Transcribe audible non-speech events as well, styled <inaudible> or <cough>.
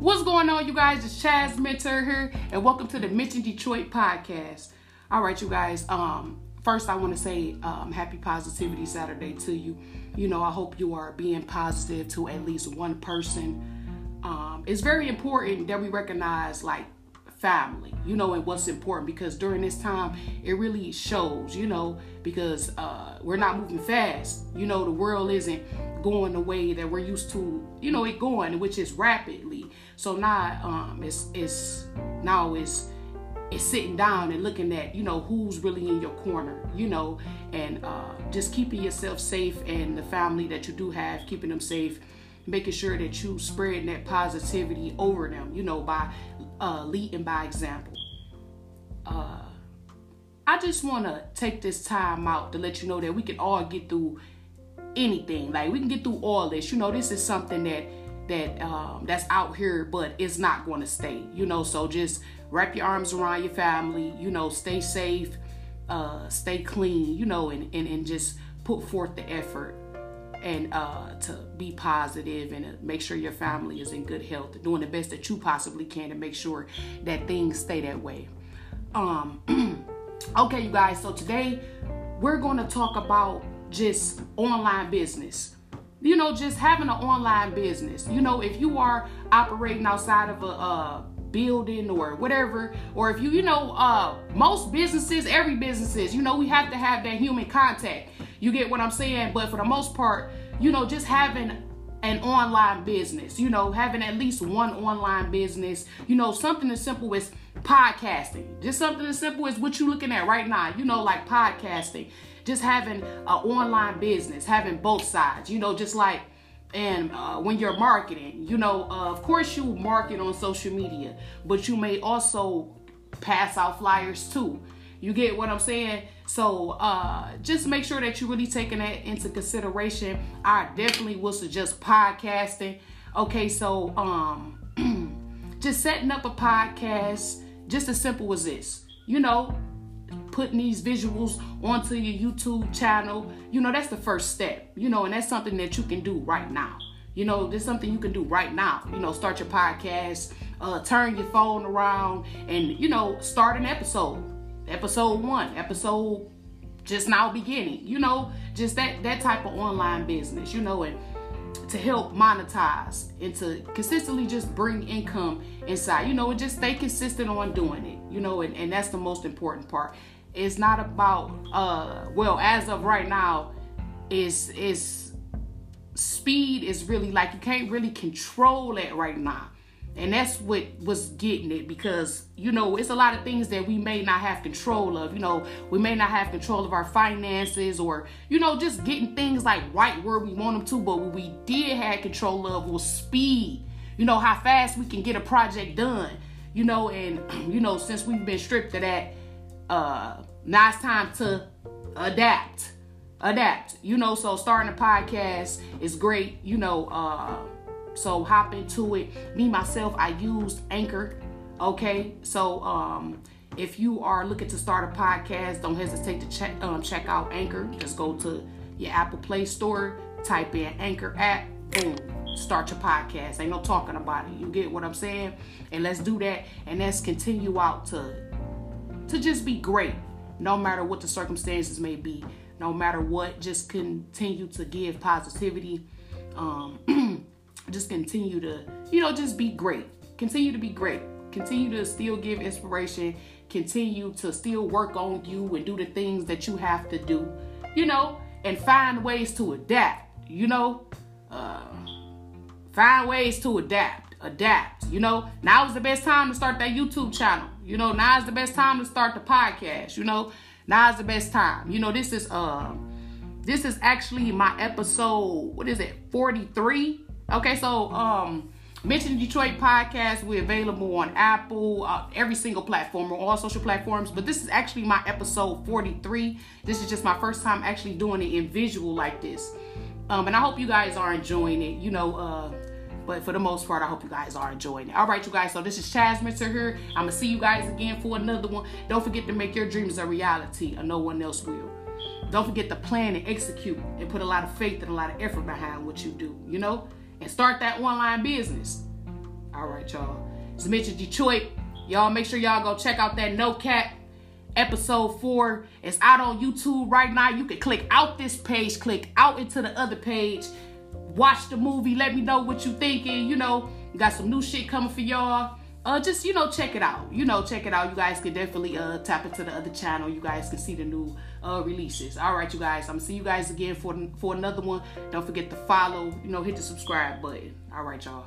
What's going on, you guys? It's Chazz Mentor here, and welcome to the Mention Detroit podcast. All right, you guys. Um, first, I want to say um, Happy Positivity Saturday to you. You know, I hope you are being positive to at least one person. Um, it's very important that we recognize like family, you know, and what's important because during this time it really shows, you know, because uh, we're not moving fast. You know, the world isn't going the way that we're used to, you know, it going, which is rapidly. So now um it's it's now it's it's sitting down and looking at, you know, who's really in your corner, you know, and uh, just keeping yourself safe and the family that you do have, keeping them safe, making sure that you spreading that positivity over them, you know, by uh, leading by example. Uh, I just want to take this time out to let you know that we can all get through anything. Like we can get through all this. You know, this is something that that um, that's out here, but it's not going to stay. You know, so just wrap your arms around your family. You know, stay safe, uh, stay clean. You know, and and, and just put forth the effort and uh, to be positive and to make sure your family is in good health, doing the best that you possibly can to make sure that things stay that way. Um, <clears throat> okay, you guys. So today we're going to talk about just online business. You know, just having an online business. You know, if you are operating outside of a, a building or whatever, or if you, you know, uh, most businesses, every businesses, you know, we have to have that human contact. You get what I'm saying? But for the most part, you know, just having an online business, you know, having at least one online business, you know, something as simple as podcasting. Just something as simple as what you're looking at right now, you know, like podcasting just having an online business, having both sides, you know, just like and uh, when you're marketing, you know, uh, of course you market on social media, but you may also pass out flyers too. You get what I'm saying? So uh, just make sure that you're really taking that into consideration. I definitely will suggest podcasting. Okay, so um, <clears throat> just setting up a podcast, just as simple as this. You know, putting these visuals onto your YouTube channel, you know, that's the first step, you know, and that's something that you can do right now. You know, there's something you can do right now. You know, start your podcast, uh, turn your phone around, and, you know, start an episode. Episode one, episode just now beginning, you know, just that that type of online business, you know, and to help monetize and to consistently just bring income inside, you know, and just stay consistent on doing it, you know, and, and that's the most important part it's not about uh well as of right now is is speed is really like you can't really control it right now. And that's what was getting it because you know it's a lot of things that we may not have control of. You know we may not have control of our finances or you know just getting things like right where we want them to. But what we did have control of was speed. You know how fast we can get a project done. You know and <clears throat> you know since we've been stripped of that uh now it's time to adapt. Adapt. You know so starting a podcast is great you know uh so hop into it. Me myself i used anchor okay? So um if you are looking to start a podcast don't hesitate to check um, check out anchor. Just go to your apple play store type in anchor app boom start your podcast. Ain't no talking about it. You get what i'm saying? And let's do that. And let's continue out to to just be great, no matter what the circumstances may be, no matter what. Just continue to give positivity. Um, <clears throat> just continue to, you know, just be great. Continue to be great. Continue to still give inspiration. Continue to still work on you and do the things that you have to do, you know, and find ways to adapt, you know. Uh, find ways to adapt adapt. You know, now is the best time to start that YouTube channel. You know, now is the best time to start the podcast. You know, now is the best time. You know, this is um this is actually my episode, what is it, 43? Okay, so um Mention Detroit podcast. We're available on Apple, uh, every single platform, or all social platforms. But this is actually my episode 43. This is just my first time actually doing it in visual like this. Um, and I hope you guys are enjoying it. You know, uh, but for the most part, I hope you guys are enjoying it. All right, you guys. So this is Chazz Mentor here. I'm gonna see you guys again for another one. Don't forget to make your dreams a reality, or no one else will. Don't forget to plan and execute, and put a lot of faith and a lot of effort behind what you do. You know, and start that online business. All right, y'all. It's Mitch in Detroit. Y'all make sure y'all go check out that No Cap episode four. It's out on YouTube right now. You can click out this page, click out into the other page, watch the movie. Let me know what you thinking. You know, got some new shit coming for y'all. Uh, just you know, check it out. You know, check it out. You guys can definitely uh tap into the other channel. You guys can see the new uh releases. All right, you guys. I'm gonna see you guys again for for another one. Don't forget to follow. You know, hit the subscribe button. All right, y'all.